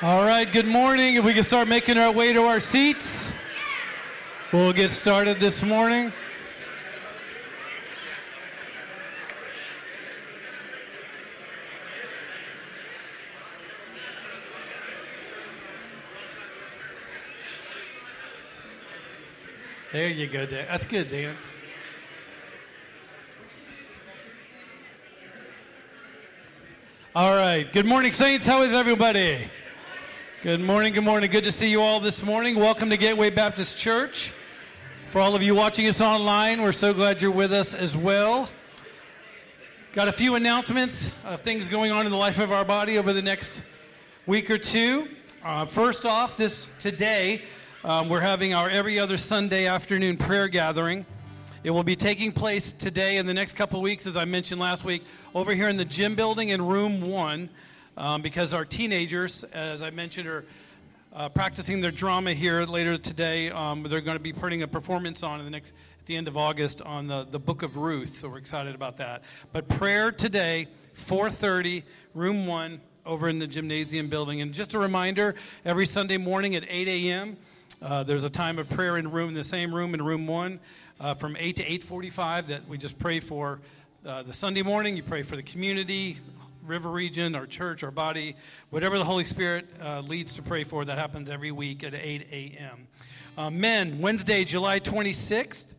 All right, good morning. If we can start making our way to our seats, we'll get started this morning. There you go, Dan. That's good, Dan. All right. Good morning, Saints. How is everybody? Good morning. Good morning. Good to see you all this morning. Welcome to Gateway Baptist Church. For all of you watching us online, we're so glad you're with us as well. Got a few announcements of things going on in the life of our body over the next week or two. Uh, first off, this today um, we're having our every other Sunday afternoon prayer gathering. It will be taking place today and the next couple weeks, as I mentioned last week, over here in the gym building in room one um, because our teenagers, as I mentioned, are uh, practicing their drama here later today. Um, they're going to be putting a performance on in the next at the end of August on the, the book of Ruth, so we're excited about that. But prayer today, 4:30, room one, over in the gymnasium building. And just a reminder, every Sunday morning at 8 a.m. Uh, there's a time of prayer in room in the same room in room one uh, from 8 to 8:45 that we just pray for. Uh, the Sunday morning, you pray for the community, River Region, our church, our body, whatever the Holy Spirit uh, leads to pray for, that happens every week at 8 a.m. Uh, men, Wednesday, July 26th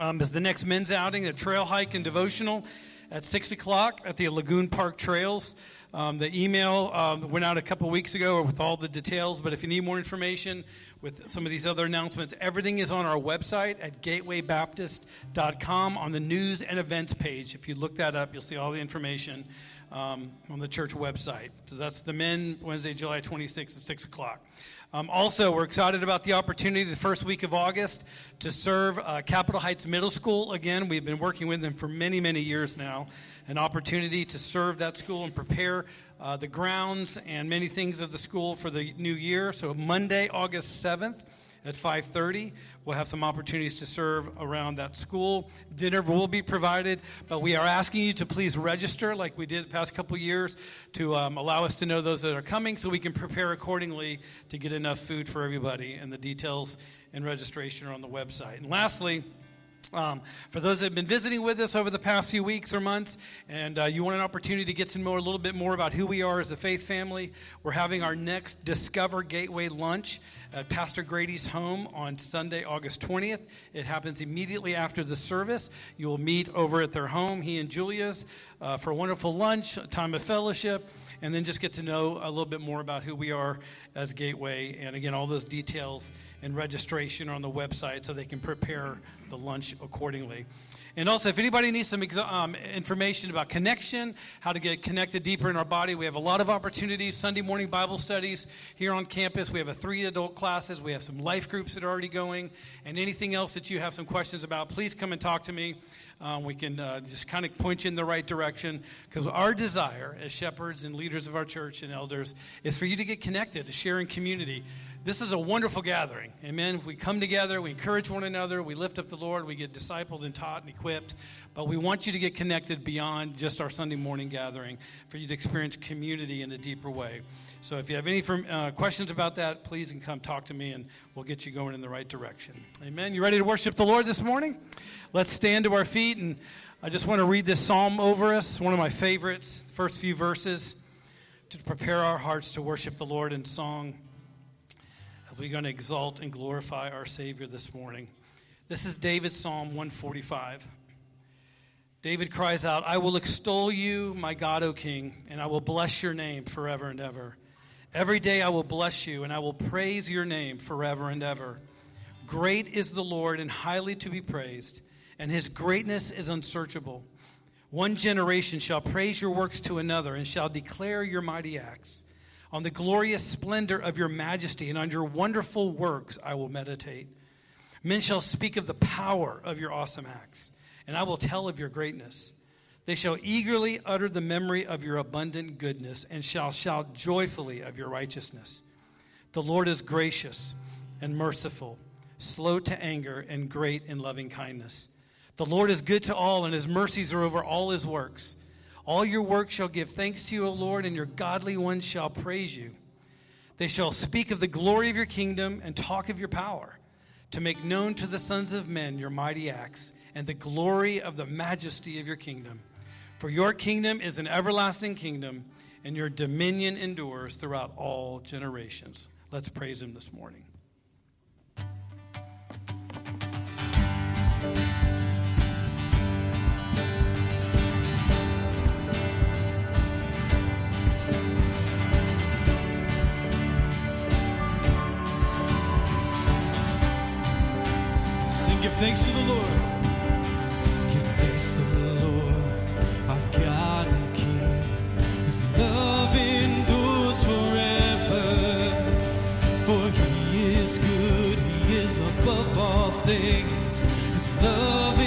um, is the next men's outing, a trail hike and devotional at 6 o'clock at the Lagoon Park Trails. Um, the email um, went out a couple weeks ago with all the details, but if you need more information with some of these other announcements, everything is on our website at gatewaybaptist.com on the news and events page. If you look that up, you'll see all the information um, on the church website. So that's the men, Wednesday, July 26th at 6 o'clock. Um, also, we're excited about the opportunity the first week of August to serve uh, Capitol Heights Middle School again. We've been working with them for many, many years now. An opportunity to serve that school and prepare uh, the grounds and many things of the school for the new year. So, Monday, August 7th at 5.30 we'll have some opportunities to serve around that school. Dinner will be provided but we are asking you to please register like we did the past couple years to um, allow us to know those that are coming so we can prepare accordingly to get enough food for everybody. And the details and registration are on the website. And lastly um, for those that have been visiting with us over the past few weeks or months, and uh, you want an opportunity to get to know a little bit more about who we are as a faith family, we're having our next Discover Gateway lunch at Pastor Grady's home on Sunday, August 20th. It happens immediately after the service. You will meet over at their home, he and Julia's, uh, for a wonderful lunch, a time of fellowship, and then just get to know a little bit more about who we are as Gateway. And again, all those details and registration are on the website so they can prepare the lunch accordingly. And also, if anybody needs some um, information about connection, how to get connected deeper in our body, we have a lot of opportunities. Sunday morning Bible studies here on campus. We have a three adult classes. We have some life groups that are already going. And anything else that you have some questions about, please come and talk to me. Um, we can uh, just kind of point you in the right direction because our desire as shepherds and leaders of our church and elders is for you to get connected, to share in community this is a wonderful gathering. Amen. We come together, we encourage one another, we lift up the Lord, we get discipled and taught and equipped. But we want you to get connected beyond just our Sunday morning gathering for you to experience community in a deeper way. So if you have any uh, questions about that, please and come talk to me and we'll get you going in the right direction. Amen. You ready to worship the Lord this morning? Let's stand to our feet and I just want to read this psalm over us, one of my favorites, first few verses, to prepare our hearts to worship the Lord in song we're going to exalt and glorify our Savior this morning. This is David's Psalm 145. David cries out, I will extol you, my God, O King, and I will bless your name forever and ever. Every day I will bless you, and I will praise your name forever and ever. Great is the Lord, and highly to be praised, and his greatness is unsearchable. One generation shall praise your works to another, and shall declare your mighty acts. On the glorious splendor of your majesty and on your wonderful works I will meditate. Men shall speak of the power of your awesome acts, and I will tell of your greatness. They shall eagerly utter the memory of your abundant goodness and shall shout joyfully of your righteousness. The Lord is gracious and merciful, slow to anger, and great in loving kindness. The Lord is good to all, and his mercies are over all his works. All your work shall give thanks to you, O Lord, and your godly ones shall praise you. They shall speak of the glory of your kingdom and talk of your power, to make known to the sons of men your mighty acts and the glory of the majesty of your kingdom. For your kingdom is an everlasting kingdom, and your dominion endures throughout all generations. Let's praise him this morning. Thanks to the Lord. Give thanks to the Lord, our God and King. His love endures forever. For he is good, he is above all things. His love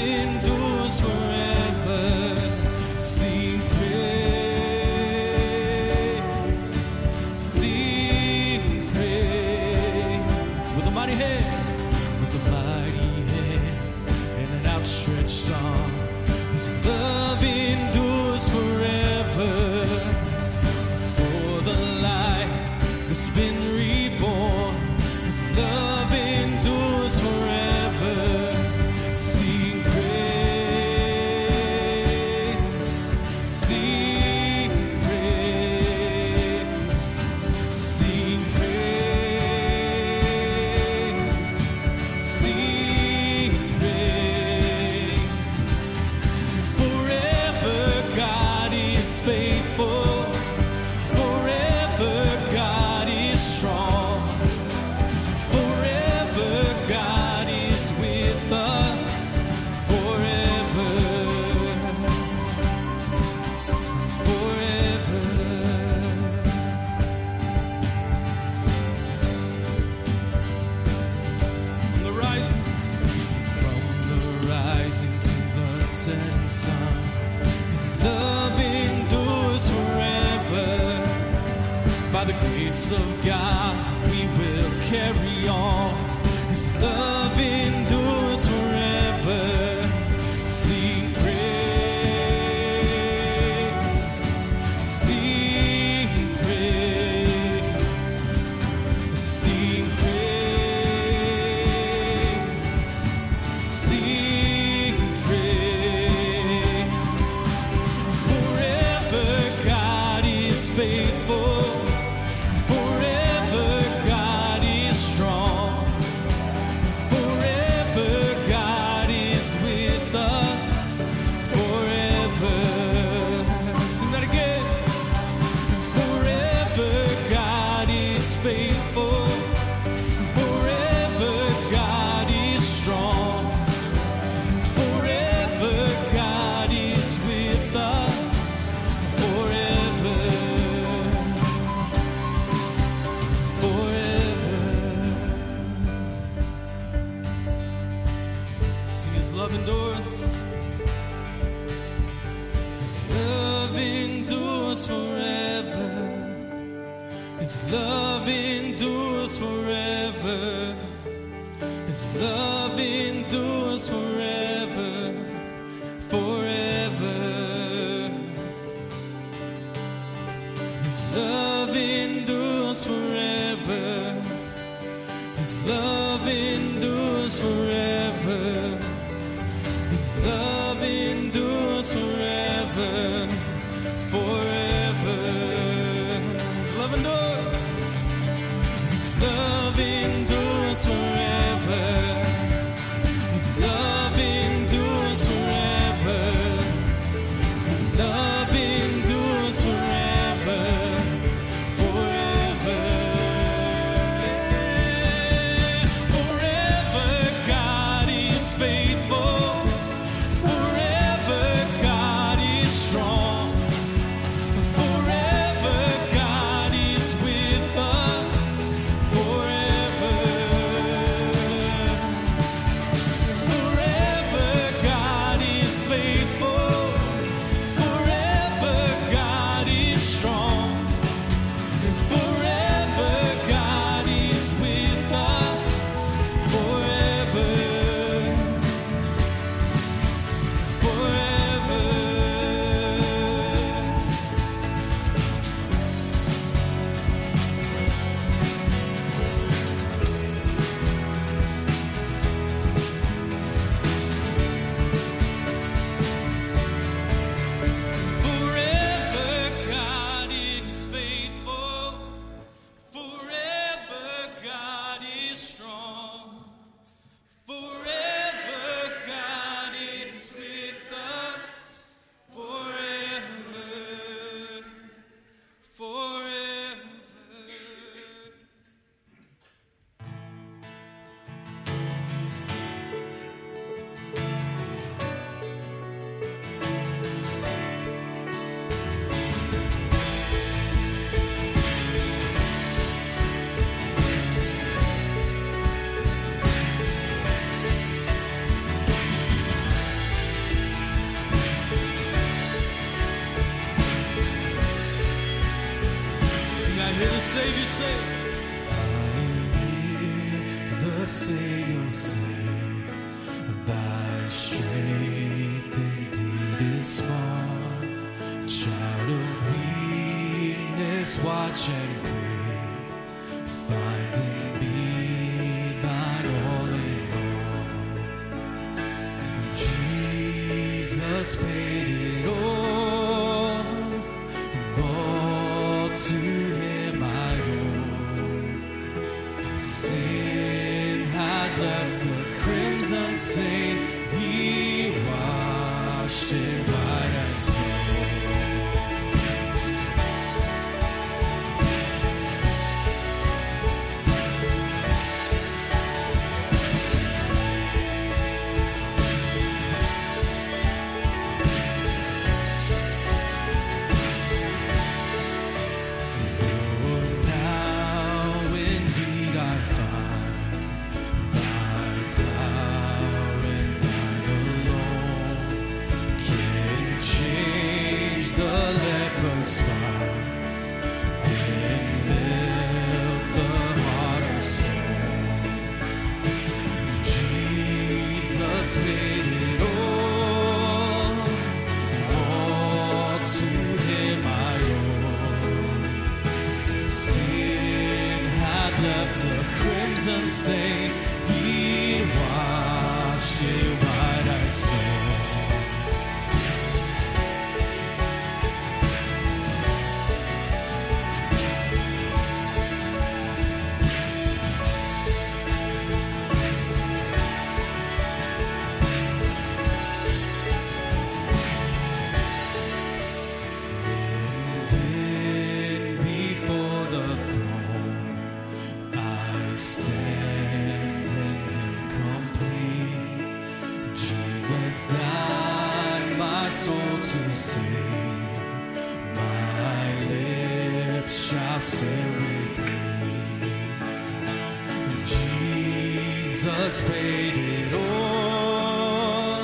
Jesus paid it all,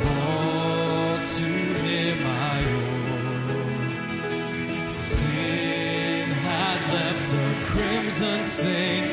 all to him I owe. Sin had left a crimson stain.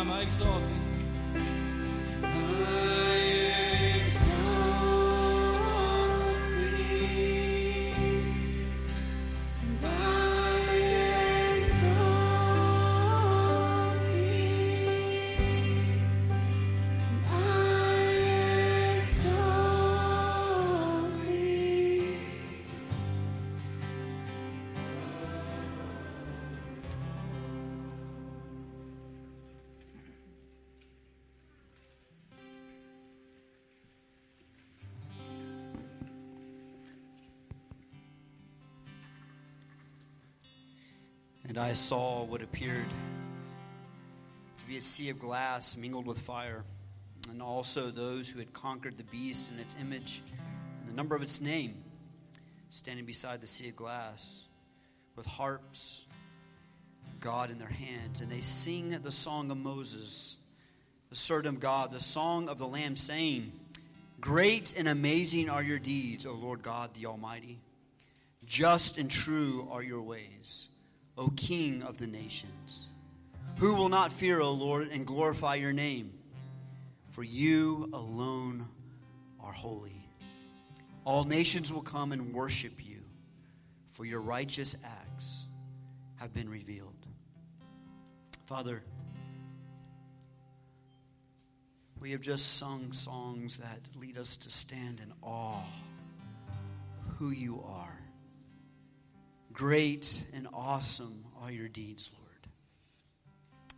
One more And I saw what appeared to be a sea of glass mingled with fire, and also those who had conquered the beast and its image and the number of its name, standing beside the sea of glass with harps, God in their hands. And they sing the song of Moses, the servant of God, the song of the Lamb, saying, Great and amazing are your deeds, O Lord God the Almighty. Just and true are your ways, O King of the nations? Who will not fear, O Lord, and glorify your name? For you alone are holy. All nations will come and worship you, for your righteous acts have been revealed. Father, we have just sung songs that lead us to stand in awe of who you are. Great and awesome are your deeds, Lord.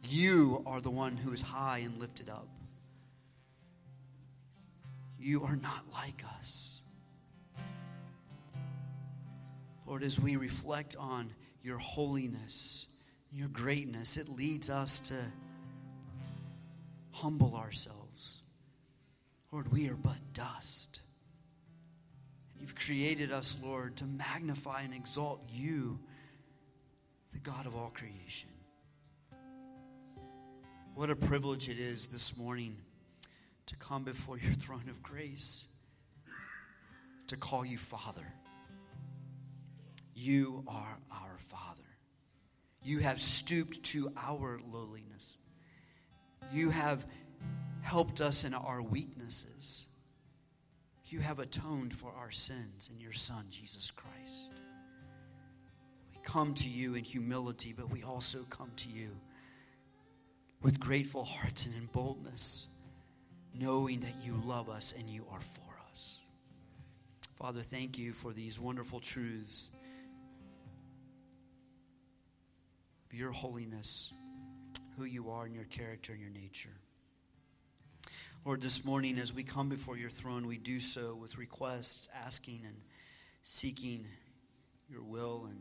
You are the one who is high and lifted up. You are not like us. Lord, as we reflect on your holiness, your greatness, it leads us to humble ourselves. Lord, we are but dust. You've created us, Lord, to magnify and exalt you, the God of all creation. What a privilege it is this morning to come before your throne of grace, to call you Father. You are our Father. You have stooped to our lowliness. You have helped us in our weaknesses. You have atoned for our sins in your Son, Jesus Christ. We come to you in humility, but we also come to you with grateful hearts and in boldness, knowing that you love us and you are for us. Father, thank you for these wonderful truths of your holiness, who you are, and your character and your nature. Lord, this morning as we come before your throne, we do so with requests, asking and seeking your will and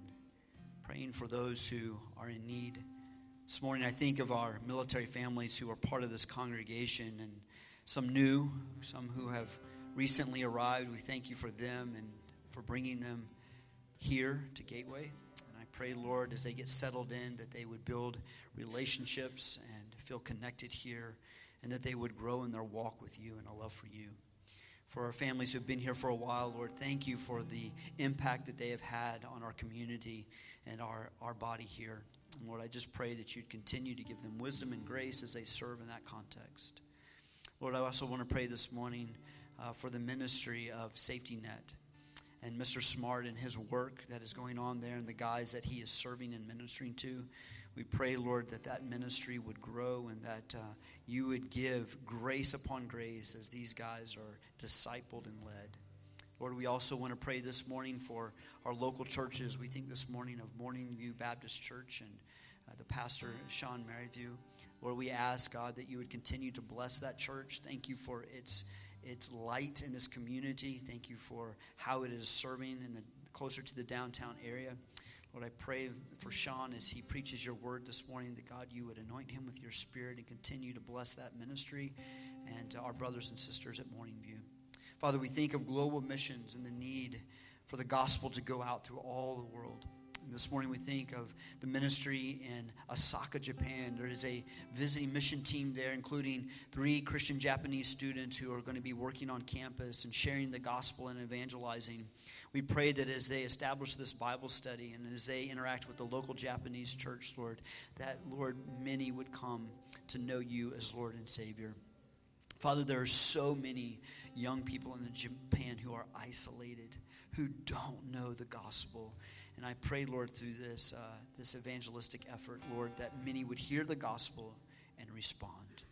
praying for those who are in need. This morning, I think of our military families who are part of this congregation and some new, some who have recently arrived. We thank you for them and for bringing them here to Gateway. And I pray, Lord, as they get settled in, that they would build relationships and feel connected here and that they would grow in their walk with you and a love for you. For our families who've been here for a while, Lord, thank you for the impact that they have had on our community and our, our body here. And Lord, I just pray that you'd continue to give them wisdom and grace as they serve in that context. Lord, I also want to pray this morning uh, for the ministry of Safety Net and Mr. Smart and his work that is going on there and the guys that he is serving and ministering to. We pray, Lord, that that ministry would grow and that uh, you would give grace upon grace as these guys are discipled and led. Lord, we also want to pray this morning for our local churches. We think this morning of Morning View Baptist Church and uh, the pastor, Sean Merrithew. Lord, we ask, God, that you would continue to bless that church. Thank you for its, its light in this community. Thank you for how it is serving in the closer to the downtown area. Lord, I pray for Sean as he preaches your word this morning that God, you would anoint him with your spirit and continue to bless that ministry and our brothers and sisters at Morning View. Father, we think of global missions and the need for the gospel to go out through all the world. This morning we think of the ministry in Osaka, Japan. There is a visiting mission team there, including three Christian Japanese students who are going to be working on campus and sharing the gospel and evangelizing. We pray that as they establish this Bible study and as they interact with the local Japanese church, Lord, that, Lord, many would come to know you as Lord and Savior. Father, there are so many young people in Japan who are isolated, who don't know the gospel. And I pray, Lord, through this, uh, this evangelistic effort, Lord, that many would hear the gospel and respond.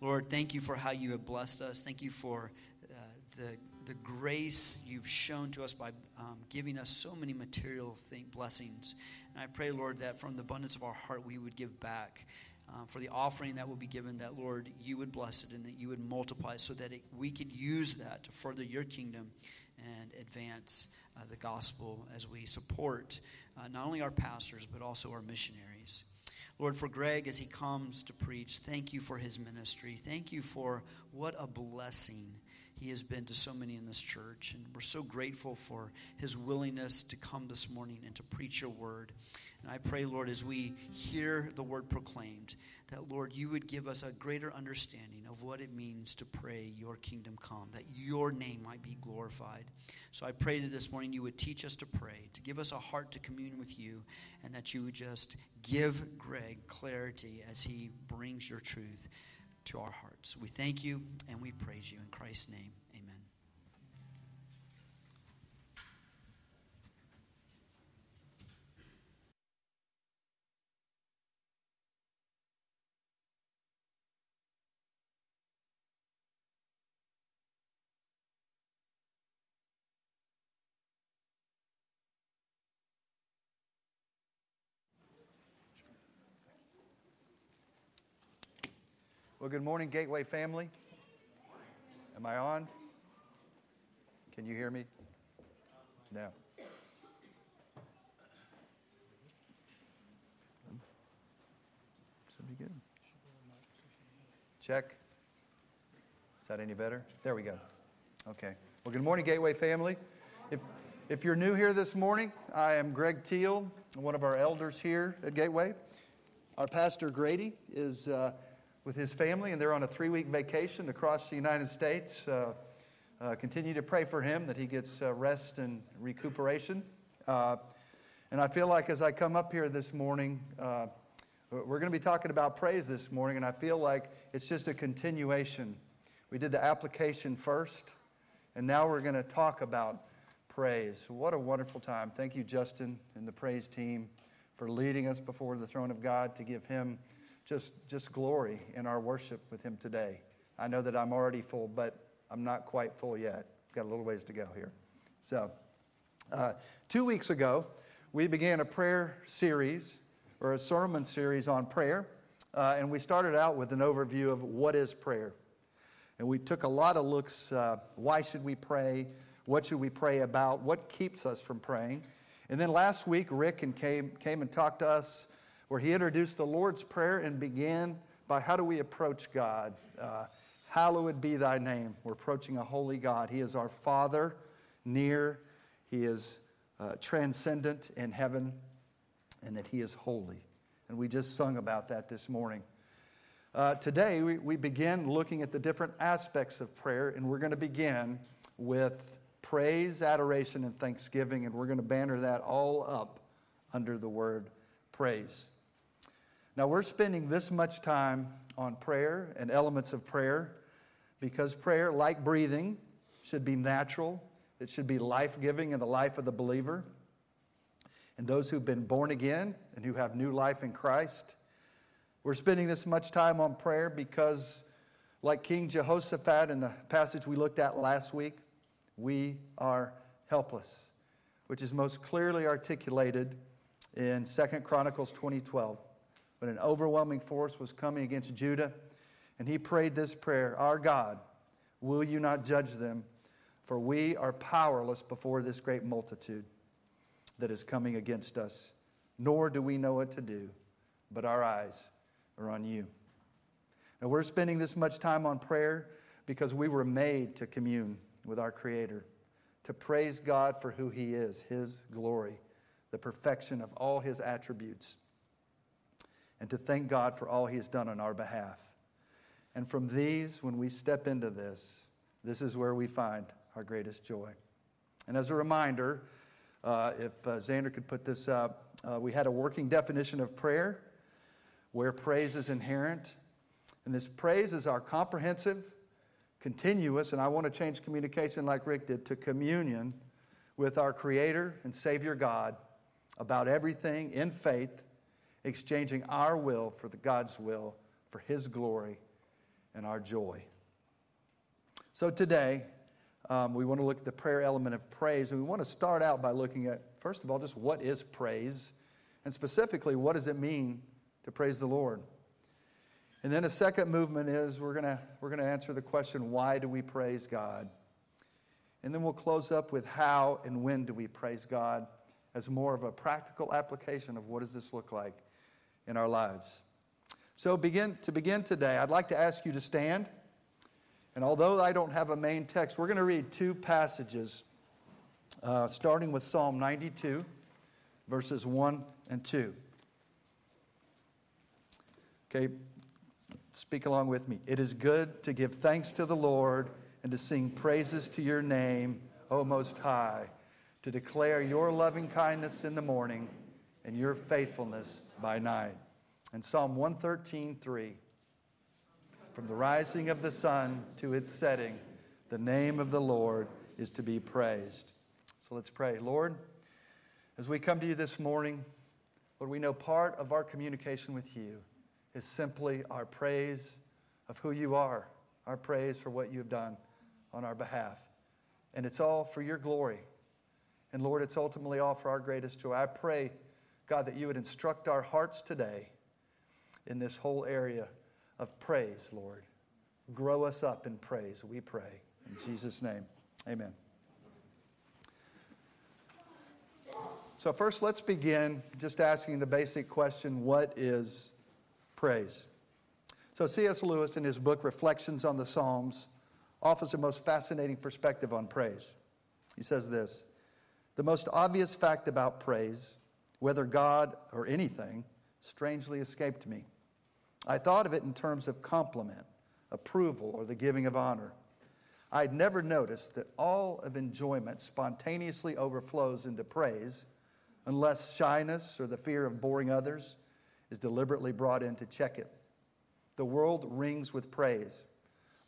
Lord, thank you for how you have blessed us. Thank you for uh, the, the grace you've shown to us by um, giving us so many material thing, blessings. And I pray, Lord, that from the abundance of our heart, we would give back. Uh, for the offering that will be given, that Lord, you would bless it and that you would multiply so that it, we could use that to further your kingdom and advance uh, the gospel as we support uh, not only our pastors but also our missionaries. Lord, for Greg as he comes to preach, thank you for his ministry. Thank you for what a blessing he has been to so many in this church. And we're so grateful for his willingness to come this morning and to preach your word. And I pray, Lord, as we hear the word proclaimed, that, Lord, you would give us a greater understanding of what it means to pray, Your kingdom come, that your name might be glorified. So I pray that this morning you would teach us to pray, to give us a heart to commune with you, and that you would just give Greg clarity as he brings your truth to our hearts. We thank you and we praise you in Christ's name. Well, good morning, Gateway family. Am I on? Can you hear me? No. Should be good. Check. Is that any better? There we go. Okay. Well, good morning, Gateway family. If, if you're new here this morning, I am Greg Teal, one of our elders here at Gateway. Our pastor Grady is uh, with his family, and they're on a three week vacation across the United States. Uh, uh, continue to pray for him that he gets uh, rest and recuperation. Uh, and I feel like as I come up here this morning, uh, we're going to be talking about praise this morning, and I feel like it's just a continuation. We did the application first, and now we're going to talk about praise. What a wonderful time. Thank you, Justin, and the praise team for leading us before the throne of God to give him just, just glory in our worship with him today. I know that I'm already full, but I'm not quite full yet. Got a little ways to go here. So, uh, two weeks ago, we began a prayer series or a sermon series on prayer, uh, and we started out with an overview of what is prayer. And we took a lot of looks uh, why should we pray? What should we pray about? What keeps us from praying? And then last week, Rick and came, came and talked to us where he introduced the Lord's Prayer and began by how do we approach God? Uh, Hallowed be thy name. We're approaching a holy God. He is our Father, near. He is uh, transcendent in heaven, and that He is holy. And we just sung about that this morning. Uh, today, we, we begin looking at the different aspects of prayer, and we're going to begin with praise, adoration, and thanksgiving, and we're going to banner that all up under the word praise. Now, we're spending this much time on prayer and elements of prayer because prayer, like breathing, should be natural, it should be life giving in the life of the believer. And those who've been born again and who have new life in Christ. We're spending this much time on prayer because, like King Jehoshaphat in the passage we looked at last week, we are helpless, which is most clearly articulated in 2 Chronicles 2012 when an overwhelming force was coming against Judah. And he prayed this prayer Our God, will you not judge them? For we are powerless before this great multitude that is coming against us, nor do we know what to do, but our eyes are on you. Now, we're spending this much time on prayer because we were made to commune with our Creator, to praise God for who He is, His glory, the perfection of all His attributes and to thank God for all He has done on our behalf. And from these, when we step into this, this is where we find our greatest joy. And as a reminder, uh, if uh, Xander could put this up, uh, we had a working definition of prayer where praise is inherent. And this praise is our comprehensive, continuous, and I want to change communication like Rick did to communion with our Creator and Savior God about everything in faith exchanging our will for the God's will, for His glory and our joy. So today, um, we want to look at the prayer element of praise, and we want to start out by looking at, first of all, just what is praise, and specifically, what does it mean to praise the Lord? And then a second movement is we're going we're going to answer the question, why do we praise God? And then we'll close up with how and when do we praise God as more of a practical application of what does this look like in our lives. So begin to begin today, I'd like to ask you to stand And although I don't have a main text, we're going to read two passages, uh, starting with Psalm 92, verses 1 and 2. Okay, speak along with me. It is good to give thanks to the Lord and to sing praises to your name, O Most High, to declare your loving kindness in the morning and your faithfulness by night. And Psalm 113, 3. From the rising of the sun to its setting, the name of the Lord is to be praised. So let's pray. Lord, as we come to you this morning, Lord, we know part of our communication with you is simply our praise of who you are, our praise for what you have done on our behalf. And it's all for your glory. And Lord, it's ultimately all for our greatest joy. I pray, God, that you would instruct our hearts today in this whole area of praise, Lord. Grow us up in praise, we pray. In Jesus' name, amen. So, first, let's begin just asking the basic question what is praise? So, C.S. Lewis, in his book Reflections on the Psalms, offers a most fascinating perspective on praise. He says this The most obvious fact about praise, whether God or anything, strangely escaped me. I thought of it in terms of compliment, approval, or the giving of honor. I'd never noticed that all of enjoyment spontaneously overflows into praise unless shyness or the fear of boring others is deliberately brought in to check it. The world rings with praise.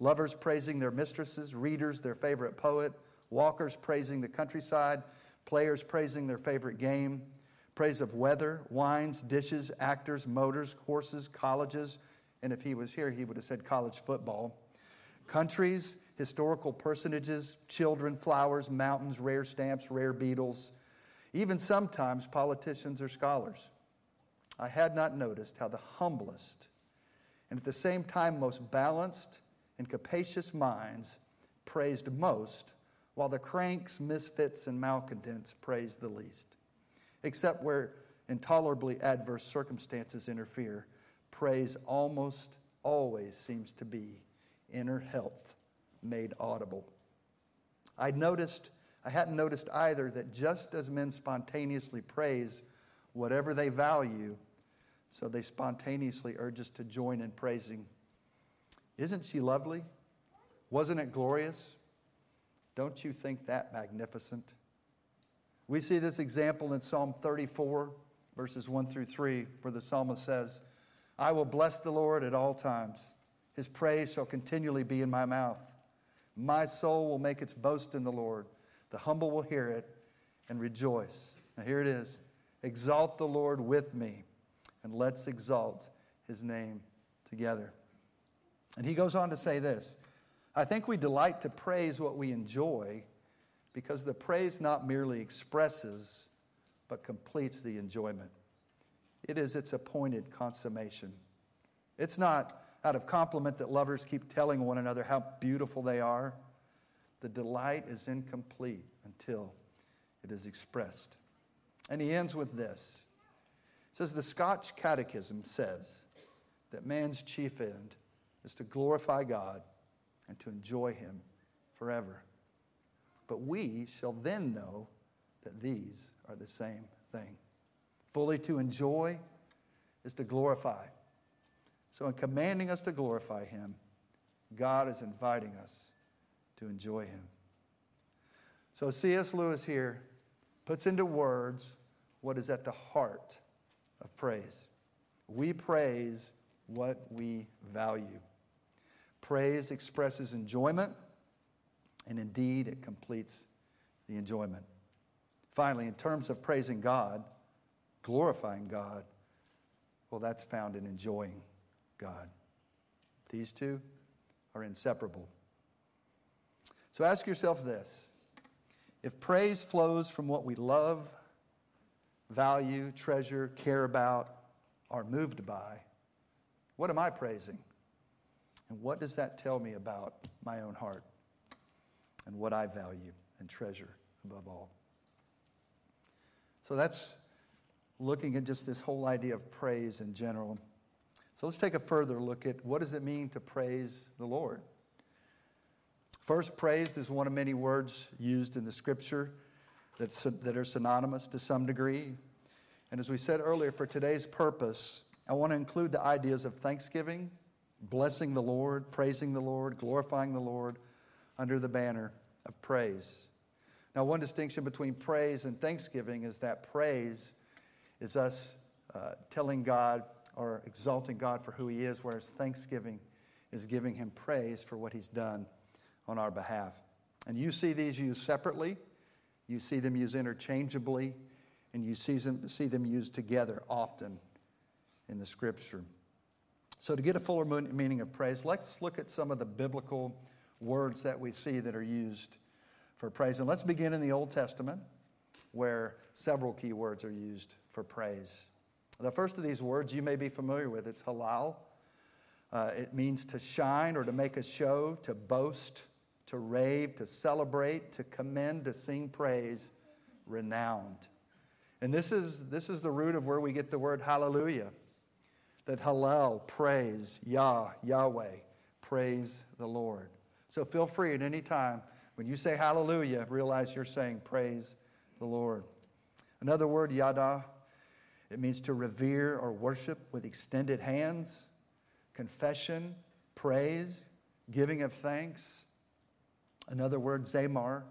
Lovers praising their mistresses, readers their favorite poet, walkers praising the countryside, players praising their favorite game, praise of weather, wines, dishes, actors, motors, horses, colleges, and if he was here, he would have said college football, countries, historical personages, children, flowers, mountains, rare stamps, rare beetles, even sometimes politicians or scholars. I had not noticed how the humblest and at the same time most balanced and capacious minds praised most, while the cranks, misfits, and malcontents praised the least. Except where intolerably adverse circumstances interfere, praise almost always seems to be inner health made audible. I'd noticed, I hadn't noticed either that just as men spontaneously praise whatever they value, so they spontaneously urge us to join in praising. Isn't she lovely? Wasn't it glorious? Don't you think that magnificent? We see this example in Psalm 34, verses 1 through 3, where the psalmist says, I will bless the Lord at all times. His praise shall continually be in my mouth. My soul will make its boast in the Lord. The humble will hear it and rejoice. Now, here it is Exalt the Lord with me, and let's exalt his name together. And he goes on to say this I think we delight to praise what we enjoy because the praise not merely expresses, but completes the enjoyment. It is its appointed consummation. It's not out of compliment that lovers keep telling one another how beautiful they are. The delight is incomplete until it is expressed. And he ends with this. Says the Scotch Catechism says that man's chief end is to glorify God and to enjoy him forever. But we shall then know that these are the same thing. Fully to enjoy is to glorify. So, in commanding us to glorify Him, God is inviting us to enjoy Him. So, C.S. Lewis here puts into words what is at the heart of praise. We praise what we value. Praise expresses enjoyment, and indeed, it completes the enjoyment. Finally, in terms of praising God, glorifying God, well, that's found in enjoying God. These two are inseparable. So ask yourself this if praise flows from what we love, value, treasure, care about, are moved by, what am I praising? And what does that tell me about my own heart and what I value and treasure above all? So that's looking at just this whole idea of praise in general. So let's take a further look at what does it mean to praise the Lord? First, praised is one of many words used in the scripture that's, that are synonymous to some degree. And as we said earlier, for today's purpose, I want to include the ideas of thanksgiving, blessing the Lord, praising the Lord, glorifying the Lord under the banner of praise. Now, one distinction between praise and thanksgiving is that praise is us uh, telling God or exalting God for who He is, whereas thanksgiving is giving Him praise for what He's done on our behalf. And you see these used separately, you see them used interchangeably, and you see them, see them used together often in the Scripture. So, to get a fuller meaning of praise, let's look at some of the biblical words that we see that are used for praise. And let's begin in the Old Testament, where several key words are used for praise. The first of these words you may be familiar with it's halal. Uh, it means to shine or to make a show, to boast, to rave, to celebrate, to commend, to sing praise, renowned. And this is, this is the root of where we get the word hallelujah. That halal, praise, Yah, Yahweh, praise the Lord. So feel free at any time when you say hallelujah, realize you're saying praise the Lord. Another word, yada, it means to revere or worship with extended hands, confession, praise, giving of thanks. Another word, zamar,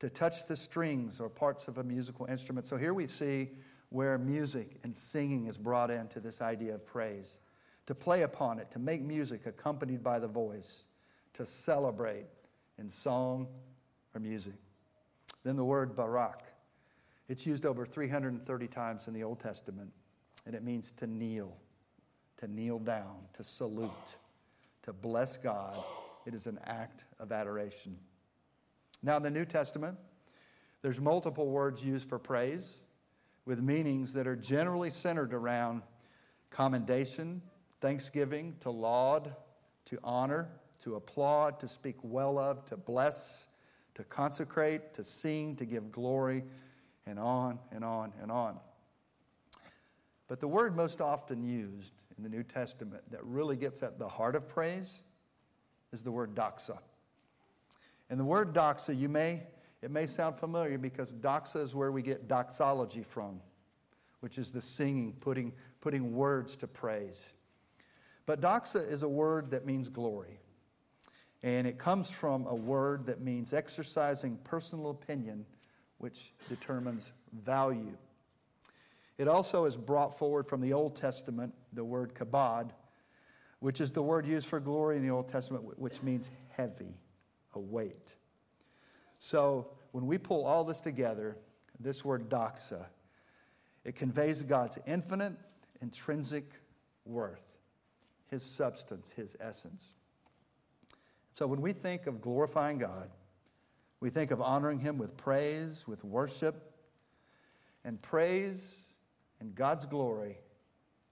to touch the strings or parts of a musical instrument. So here we see where music and singing is brought into this idea of praise. To play upon it, to make music accompanied by the voice, to celebrate in song or music. Then the word barak. It's used over 330 times in the Old Testament, and it means to kneel, to kneel down, to salute, to bless God. It is an act of adoration. Now, in the New Testament, there's multiple words used for praise with meanings that are generally centered around commendation, thanksgiving, to laud, to honor, to applaud, to speak well of, to bless, to consecrate, to sing, to give glory, and on and on and on. But the word most often used in the New Testament that really gets at the heart of praise is the word doxa. And the word doxa, you may, it may sound familiar because doxa is where we get doxology from, which is the singing, putting, putting words to praise. But doxa is a word that means glory. And it comes from a word that means exercising personal opinion, which determines value. It also is brought forward from the Old Testament, the word kabod, which is the word used for glory in the Old Testament, which means heavy, a weight. So when we pull all this together, this word doxa, it conveys God's infinite, intrinsic worth, his substance, his essence. So when we think of glorifying God, we think of honoring him with praise, with worship, and praise and God's glory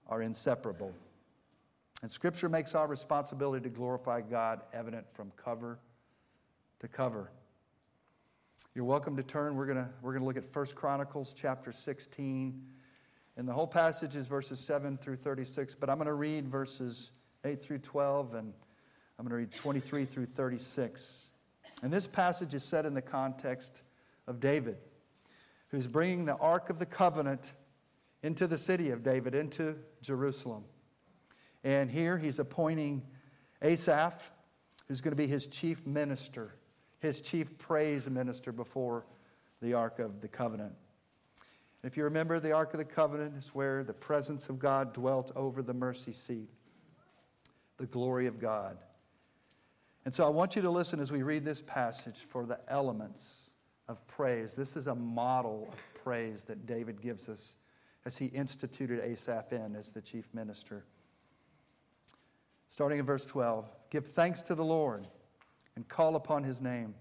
are inseparable. And Scripture makes our responsibility to glorify God evident from cover to cover. You're welcome to turn. We're going we're going to look at 1 Chronicles chapter 16. And the whole passage is verses 7 through 36, but I'm going to read verses 8 through 12, and I'm going to read 23 through 36. And this passage is set in the context of David, who's bringing the Ark of the Covenant into the city of David, into Jerusalem. And here he's appointing Asaph, who's going to be his chief minister, his chief praise minister before the Ark of the Covenant. If you remember, the Ark of the Covenant is where the presence of God dwelt over the mercy seat, the glory of God. And so I want you to listen as we read this passage for the elements of praise. This is a model of praise that David gives us as he instituted Asaph in as the chief minister. Starting in verse 12 Give thanks to the Lord and call upon his name,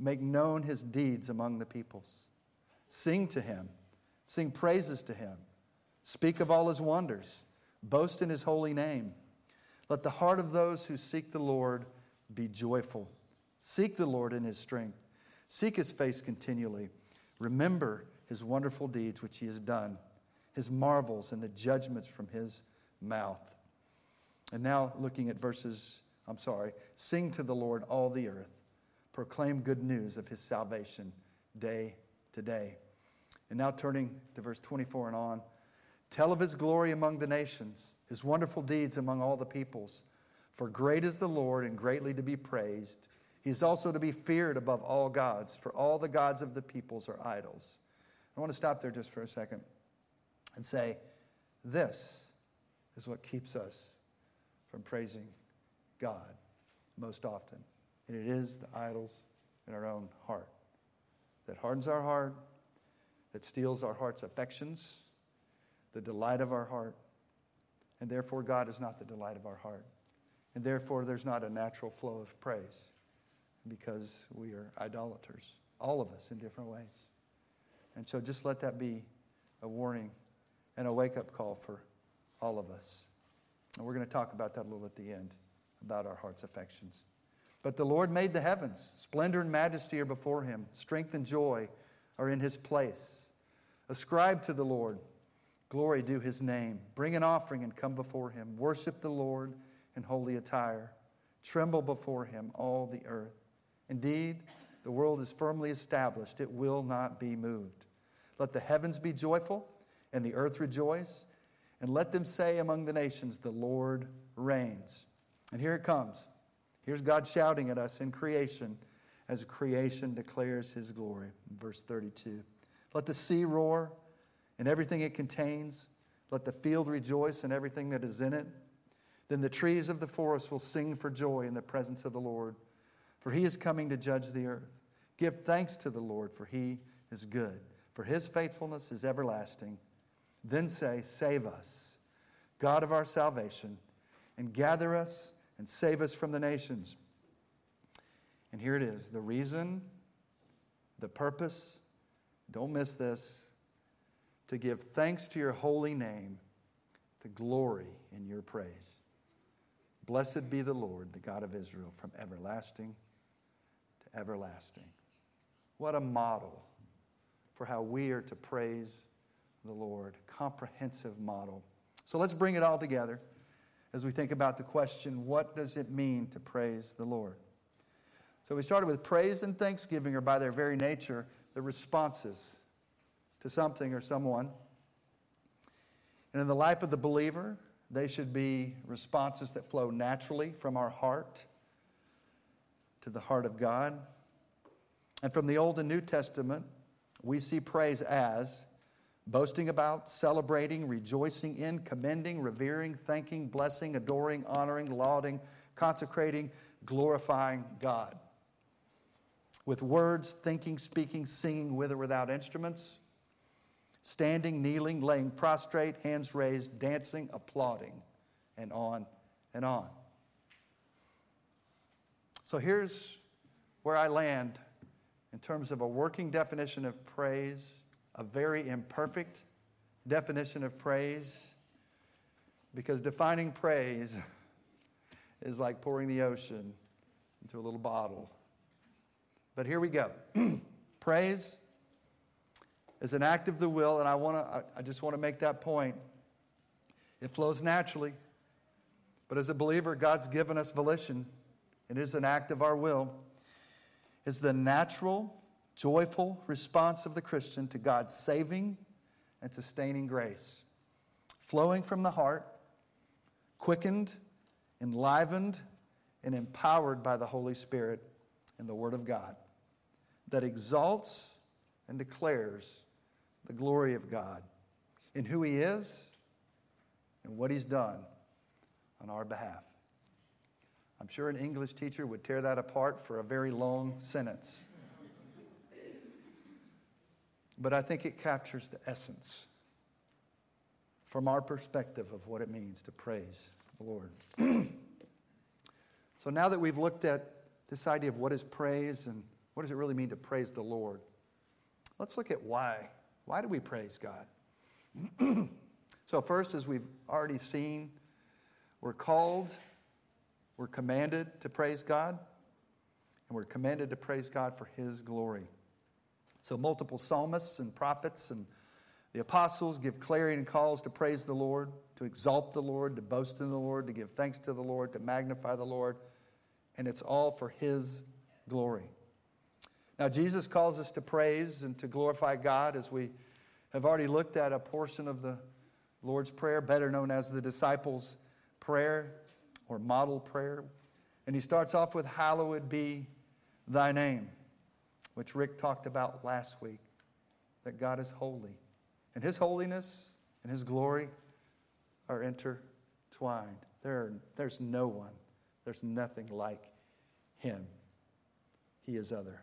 make known his deeds among the peoples. Sing to him, sing praises to him, speak of all his wonders, boast in his holy name. Let the heart of those who seek the Lord be joyful. Seek the Lord in his strength, seek his face continually. Remember his wonderful deeds which he has done, his marvels and the judgments from his mouth. And now looking at verses, I'm sorry, sing to the Lord all the earth, proclaim good news of his salvation day to day. And now turning to verse 24 and on. Tell of his glory among the nations, his wonderful deeds among all the peoples. For great is the Lord and greatly to be praised. He is also to be feared above all gods, for all the gods of the peoples are idols. I want to stop there just for a second and say, this is what keeps us from praising God most often. And it is the idols in our own heart that hardens our heart, that steals our heart's affections, the delight of our heart. And therefore, God is not the delight of our heart. And therefore, there's not a natural flow of praise because we are idolaters, all of us in different ways. And so just let that be a warning and a wake up call for all of us. And we're going to talk about that a little at the end, about our heart's affections. But the Lord made the heavens. Splendor and majesty are before him. Strength and joy are in his place. Ascribe to the Lord. Glory due his name. Bring an offering and come before him. Worship the Lord in holy attire. Tremble before him, all the earth. Indeed, the world is firmly established, it will not be moved. Let the heavens be joyful and the earth rejoice, and let them say among the nations, The Lord reigns. And here it comes. Here's God shouting at us in creation as creation declares his glory. Verse 32. Let the sea roar and everything it contains. Let the field rejoice and everything that is in it. Then the trees of the forest will sing for joy in the presence of the Lord, for he is coming to judge the earth. Give thanks to the Lord, for he is good, for his faithfulness is everlasting. Then say, Save us, God of our salvation, and gather us and save us from the nations. And here it is the reason, the purpose, don't miss this, to give thanks to your holy name, to glory in your praise. Blessed be the Lord, the God of Israel, from everlasting to everlasting. What a model for how we are to praise the Lord. Comprehensive model. So let's bring it all together as we think about the question what does it mean to praise the Lord? So we started with praise and thanksgiving are by their very nature the responses to something or someone. And in the life of the believer, they should be responses that flow naturally from our heart to the heart of God. And from the Old and New Testament, we see praise as boasting about, celebrating, rejoicing in, commending, revering, thanking, blessing, adoring, honoring, lauding, consecrating, glorifying God. With words, thinking, speaking, singing with or without instruments, standing, kneeling, laying prostrate, hands raised, dancing, applauding, and on and on. So here's where I land in terms of a working definition of praise, a very imperfect definition of praise, because defining praise is like pouring the ocean into a little bottle. But here we go. praise is an act of the will, and I, wanna, I, just want to make that point. It flows naturally, but as a believer, God's given us volition. It is an act of our will. It's the natural, joyful response of the Christian to God's saving and sustaining grace, flowing from the heart, quickened, enlivened, and empowered by the Holy Spirit and the Word of God that exalts and declares the glory of God in who He is and what He's done on our behalf. I'm sure an English teacher would tear that apart for a very long sentence. But I think it captures the essence from our perspective of what it means to praise the Lord. so now that we've looked at this idea of what is praise and what does it really mean to praise the Lord, let's look at why. Why do we praise God? so, first, as we've already seen, we're called, we're commanded to praise God, and we're commanded to praise God for His glory. So, multiple psalmists and prophets and the apostles give clarion calls to praise the Lord, to exalt the Lord, to boast in the Lord, to give thanks to the Lord, to magnify the Lord, and it's all for His glory. Now, Jesus calls us to praise and to glorify God as we have already looked at a portion of the Lord's Prayer, better known as the disciples' prayer or model prayer. And he starts off with, Hallowed be thy name, which Rick talked about last week, that God is holy. And his holiness and his glory are intertwined. There, there's no one, there's nothing like him. He is other.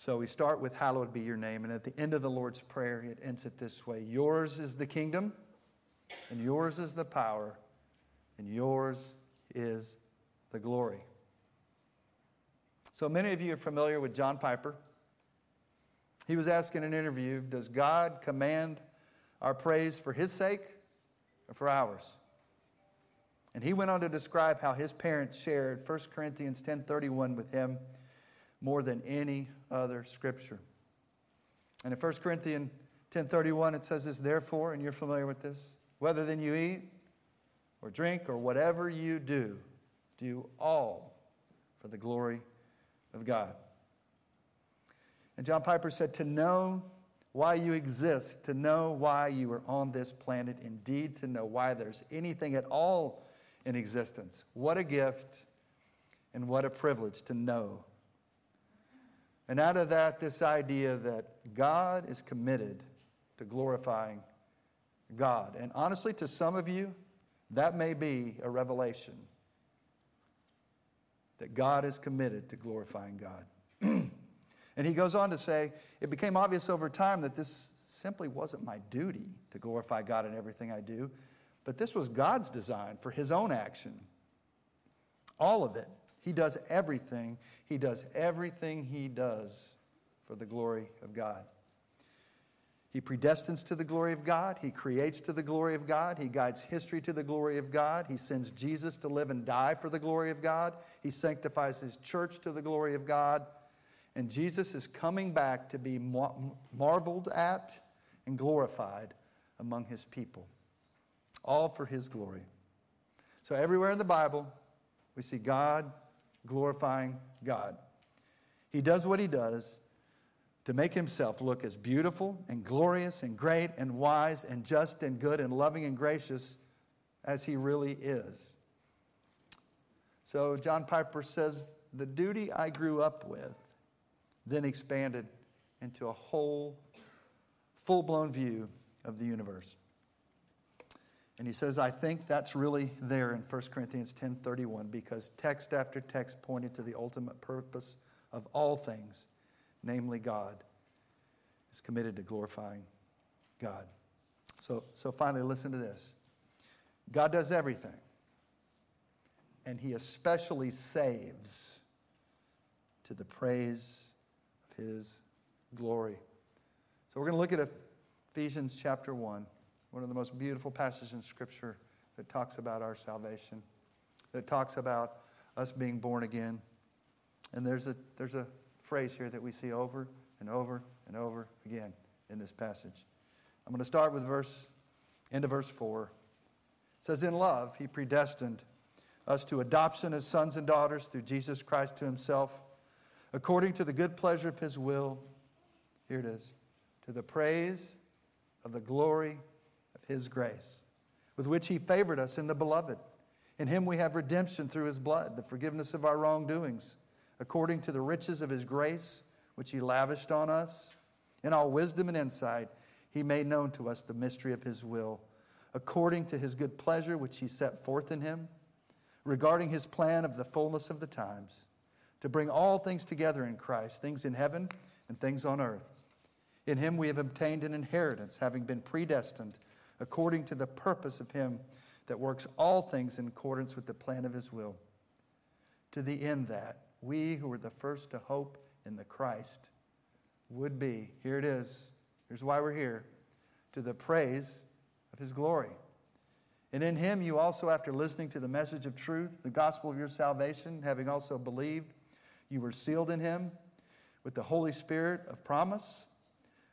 So we start with, Hallowed be your name. And at the end of the Lord's Prayer, it ends it this way Yours is the kingdom, and yours is the power, and yours is the glory. So many of you are familiar with John Piper. He was asked in an interview Does God command our praise for his sake or for ours? And he went on to describe how his parents shared 1 Corinthians 10:31 with him more than any other scripture. And in 1 Corinthians 10:31 it says this therefore and you're familiar with this whether then you eat or drink or whatever you do do all for the glory of God. And John Piper said to know why you exist, to know why you are on this planet, indeed to know why there's anything at all in existence. What a gift and what a privilege to know and out of that, this idea that God is committed to glorifying God. And honestly, to some of you, that may be a revelation that God is committed to glorifying God. and he goes on to say, it became obvious over time that this simply wasn't my duty to glorify God in everything I do, but this was God's design for his own action. All of it. He does everything. He does everything he does for the glory of God. He predestines to the glory of God. He creates to the glory of God. He guides history to the glory of God. He sends Jesus to live and die for the glory of God. He sanctifies his church to the glory of God. And Jesus is coming back to be mar- marveled at and glorified among his people. All for his glory. So, everywhere in the Bible, we see God glorifying God. He does what he does to make himself look as beautiful and glorious and great and wise and just and good and loving and gracious as he really is. So John Piper says the duty I grew up with then expanded into a whole full blown view of the universe. And he says, I think that's really there in 1 Corinthians 10:31 because text after text pointed to the ultimate purpose of all things, namely God is committed to glorifying God. So, so finally, listen to this. God does everything. And he especially saves to the praise of his glory. So we're going to look at Ephesians chapter 1 one of the most beautiful passages in Scripture that talks about our salvation, that talks about us being born again. And there's a, there's a phrase here that we see over and over and over again in this passage. I'm going to start with verse, end of verse 4. It says, In love, he predestined us to adoption as sons and daughters through Jesus Christ to himself, according to the good pleasure of his will. Here it is. To the praise of the glory his grace, with which he favored us in the beloved. In him we have redemption through his blood, the forgiveness of our wrongdoings, according to the riches of his grace, which he lavished on us. In all wisdom and insight, he made known to us the mystery of his will, according to his good pleasure, which he set forth in him, regarding his plan of the fullness of the times, to bring all things together in Christ, things in heaven and things on earth. In him we have obtained an inheritance, having been predestined according to the purpose of him that works all things in accordance with the plan of his will, to the end that we who were the first to hope in the Christ would be, here it is, here's why we're here, to the praise of his glory. And in him you also, after listening to the message of truth, the gospel of your salvation, having also believed, you were sealed in him with the Holy Spirit of promise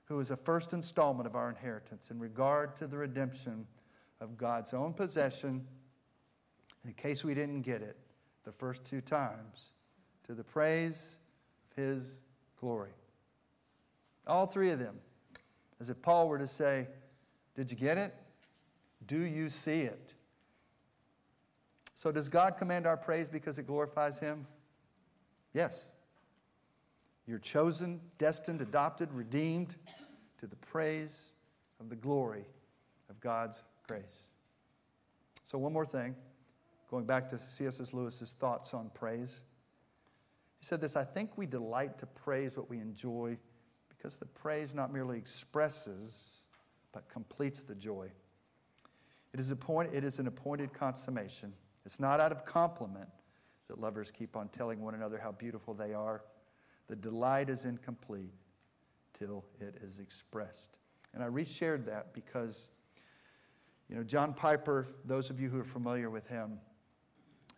who is a first installment of our inheritance in regard to the redemption of God's own possession, in case we didn't get it the first two times, to the praise of his glory. All three of them. As if Paul were to say, Did you get it? Do you see it? So, does God command our praise because it glorifies him? Yes. You're chosen, destined, adopted, redeemed to the praise of the glory of God's grace. So, one more thing, going back to C.S.S. Lewis's thoughts on praise. He said this I think we delight to praise what we enjoy because the praise not merely expresses, but completes the joy. It is, a point, it is an appointed consummation. It's not out of compliment that lovers keep on telling one another how beautiful they are. The delight is incomplete till it is expressed. And I reshared that because, you know, John Piper, those of you who are familiar with him,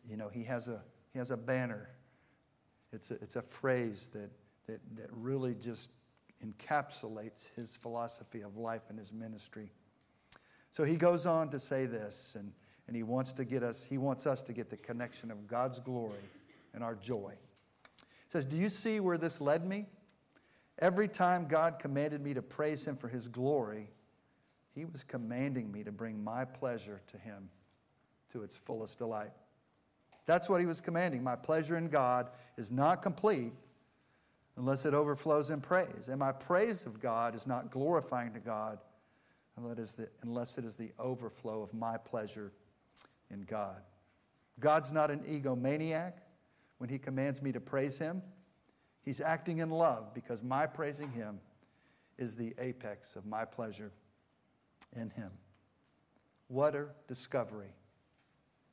you know, he has a, he has a banner. It's a, it's a phrase that, that, that really just encapsulates his philosophy of life and his ministry. So he goes on to say this, and, and he wants to get us, he wants us to get the connection of God's glory and our joy. Says, Do you see where this led me? Every time God commanded me to praise him for his glory, he was commanding me to bring my pleasure to him to its fullest delight. That's what he was commanding. My pleasure in God is not complete unless it overflows in praise. And my praise of God is not glorifying to God unless it is the overflow of my pleasure in God. God's not an egomaniac when he commands me to praise him. He's acting in love because my praising him is the apex of my pleasure in him. What a discovery.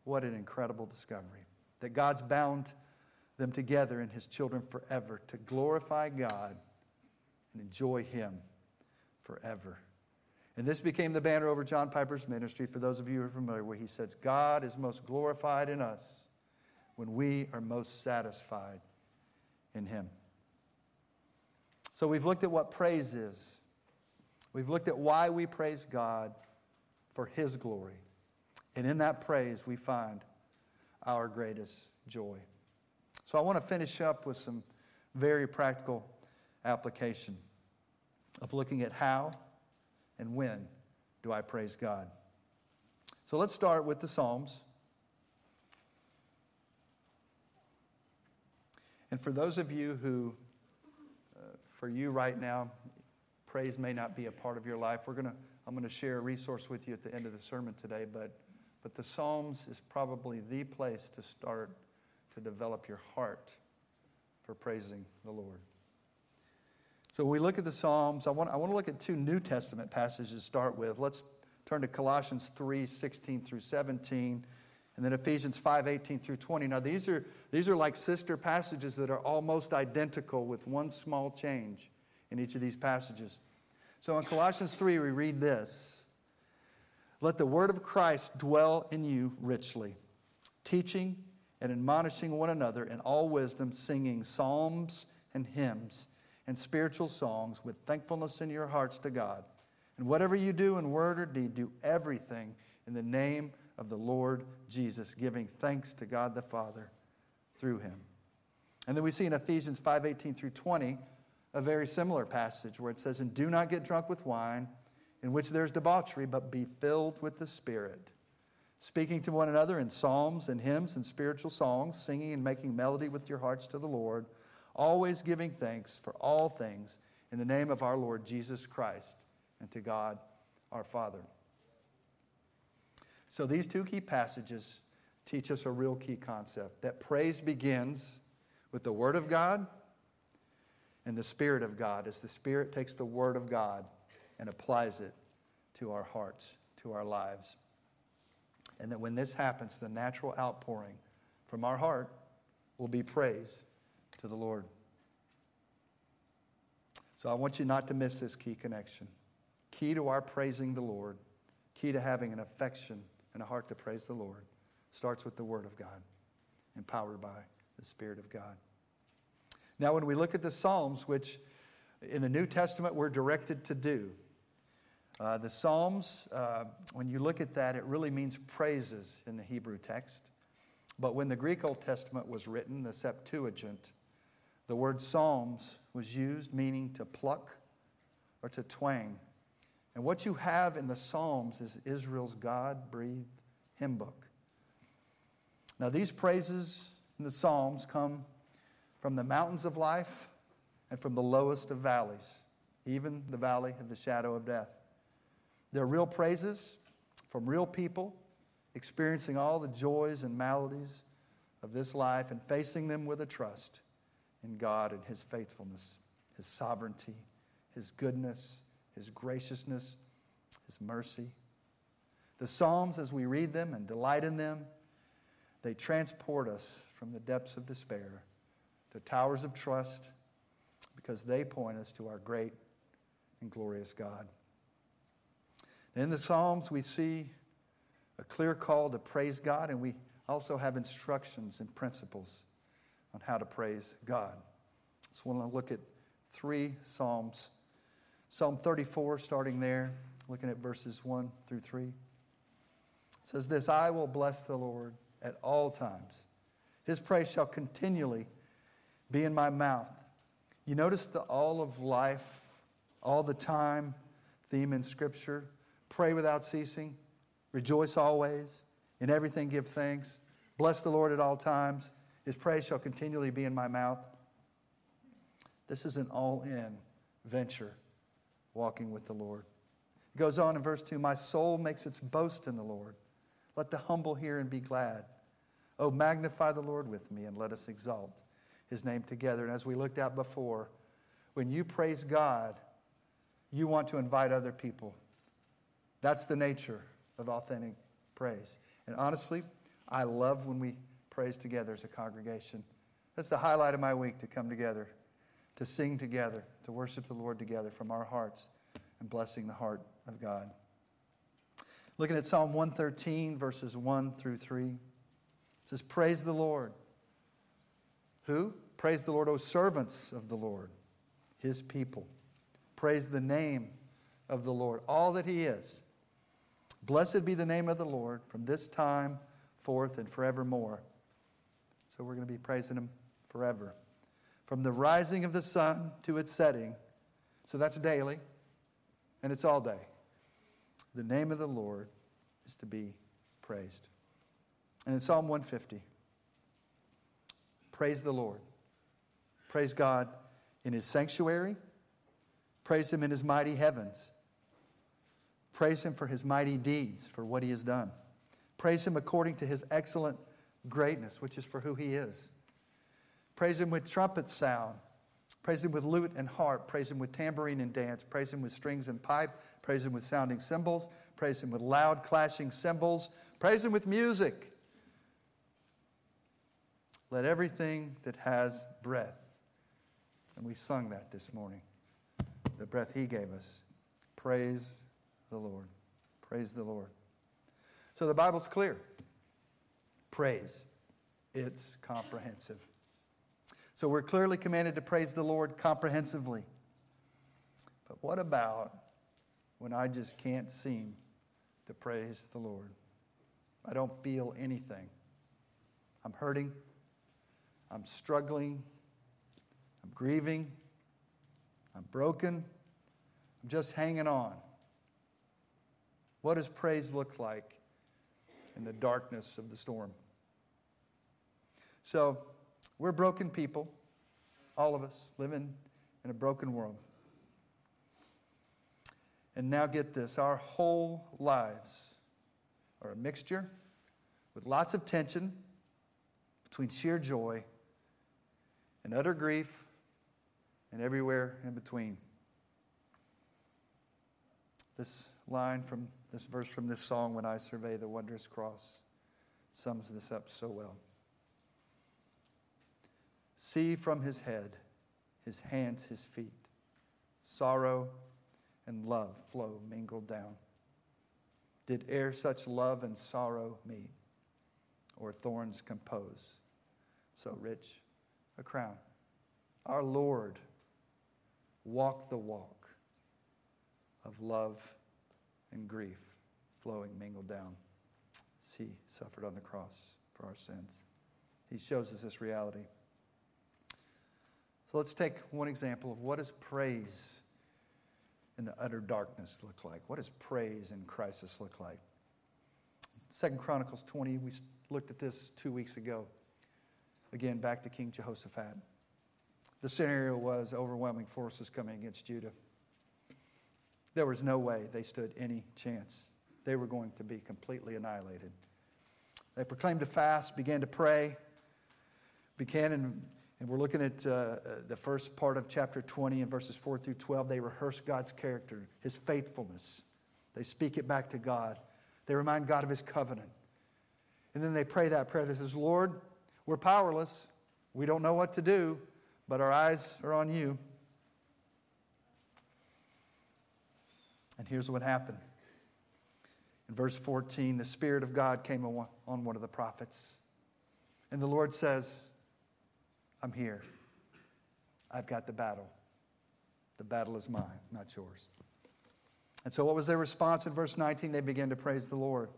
What an incredible discovery. That God's bound them together in his children forever to glorify God and enjoy him forever. And this became the banner over John Piper's ministry, for those of you who are familiar, where he says, God is most glorified in us when we are most satisfied in him. So we've looked at what praise is. We've looked at why we praise God for his glory. And in that praise, we find our greatest joy. So I want to finish up with some very practical application of looking at how and when do I praise God. So let's start with the Psalms. And for those of you who, uh, for you right now, praise may not be a part of your life, we're gonna, I'm going to share a resource with you at the end of the sermon today, but, but the Psalms is probably the place to start to develop your heart for praising the Lord. So we look at the Psalms, I want, I want to look at two New Testament passages to start with. Let's turn to Colossians 3 16 through 17, and then Ephesians 5 18 through 20. Now, these are, these are like sister passages that are almost identical with one small change in each of these passages. So in Colossians 3, we read this Let the word of Christ dwell in you richly, teaching and admonishing one another in all wisdom, singing psalms and hymns and spiritual songs with thankfulness in your hearts to God. And whatever you do in word or deed, do everything in the name of the Lord Jesus, giving thanks to God the Father through him. And then we see in Ephesians 5:18 through 20 a very similar passage where it says, "And do not get drunk with wine, in which there's debauchery, but be filled with the Spirit." Speaking to one another in psalms and hymns and spiritual songs, singing and making melody with your hearts to the Lord, always giving thanks for all things in the name of our Lord Jesus Christ and to God our Father. So these two key passages teach us a real key concept that praise begins with the Word of God and the Spirit of God, as the Spirit takes the Word of God and applies it to our hearts, to our lives. And that when this happens, the natural outpouring from our heart will be praise to the Lord. So I want you not to miss this key connection. Key to our praising the Lord, key to having an affection and a heart to praise the Lord, starts with the Word of God, empowered by the Spirit of God. Now, when we look at the Psalms, which in the New Testament we're directed to do, uh, the Psalms, uh, when you look at that, it really means praises in the Hebrew text. But when the Greek Old Testament was written, the Septuagint, the word psalms was used, meaning to pluck or to twang. And what you have in the Psalms is Israel's God breathed hymn book. Now, these praises in the Psalms come from the mountains of life and from the lowest of valleys, even the valley of the shadow of death. They're real praises from real people experiencing all the joys and maladies of this life and facing them with a trust in God and His faithfulness, His sovereignty, His goodness, His graciousness, His mercy. The Psalms, as we read them and delight in them, they transport us from the depths of despair to towers of trust because they point us to our great and glorious God. In the Psalms, we see a clear call to praise God, and we also have instructions and principles on how to praise God. So I want to look at three Psalms. Psalm 34, starting there, looking at verses 1 through 3. Says this I will bless the Lord at all times. His praise shall continually be in my mouth. You notice the all of life, all the time theme in Scripture pray without ceasing, rejoice always, in everything give thanks, bless the Lord at all times. His praise shall continually be in my mouth. This is an all in venture walking with the Lord. It goes on in verse 2 My soul makes its boast in the Lord. Let the humble hear and be glad. Oh, magnify the Lord with me and let us exalt his name together. And as we looked at before, when you praise God, you want to invite other people. That's the nature of authentic praise. And honestly, I love when we praise together as a congregation. That's the highlight of my week to come together, to sing together, to worship the Lord together from our hearts and blessing the heart of God. Looking at Psalm 113, verses 1 through 3, it says, Praise the Lord. Who? Praise the Lord, O servants of the Lord, his people. Praise the name of the Lord, all that he is. Blessed be the name of the Lord from this time forth and forevermore. So we're going to be praising him forever. From the rising of the sun to its setting, so that's daily, and it's all day. The name of the Lord is to be praised. And in Psalm 150, praise the Lord. Praise God in his sanctuary. Praise him in his mighty heavens. Praise him for his mighty deeds, for what he has done. Praise him according to his excellent greatness, which is for who he is. Praise him with trumpet sound. Praise him with lute and harp. Praise him with tambourine and dance. Praise him with strings and pipe. Praise him with sounding cymbals. Praise him with loud clashing cymbals. Praise him with music. Let everything that has breath, and we sung that this morning, the breath he gave us, praise the Lord. Praise the Lord. So the Bible's clear. Praise. It's comprehensive. So we're clearly commanded to praise the Lord comprehensively. But what about when I just can't seem to praise the Lord? I don't feel anything. I'm hurting. I'm struggling. I'm grieving. I'm broken. I'm just hanging on. What does praise look like in the darkness of the storm? So, we're broken people, all of us living in a broken world. And now get this our whole lives are a mixture with lots of tension between sheer joy and utter grief and everywhere in between. This line from this verse from this song, When I Survey the Wondrous Cross, sums this up so well. See from his head, his hands, his feet, sorrow and love flow mingled down. Did e'er such love and sorrow meet, or thorns compose so rich a crown? Our Lord walked the walk of love and grief flowing mingled down as he suffered on the cross for our sins. He shows us this reality. So let's take one example of what does praise in the utter darkness look like? What does praise in crisis look like? Second Chronicles 20, we looked at this two weeks ago. Again, back to King Jehoshaphat. The scenario was overwhelming forces coming against Judah. There was no way they stood any chance. They were going to be completely annihilated. They proclaimed a fast, began to pray, began in, and we're looking at uh, the first part of chapter 20 and verses 4 through 12. They rehearse God's character, His faithfulness. They speak it back to God. They remind God of His covenant. And then they pray that prayer that says, Lord, we're powerless. We don't know what to do, but our eyes are on you. And here's what happened. In verse 14, the Spirit of God came on one of the prophets. And the Lord says, I'm here. I've got the battle. The battle is mine, not yours. And so, what was their response in verse 19? They began to praise the Lord.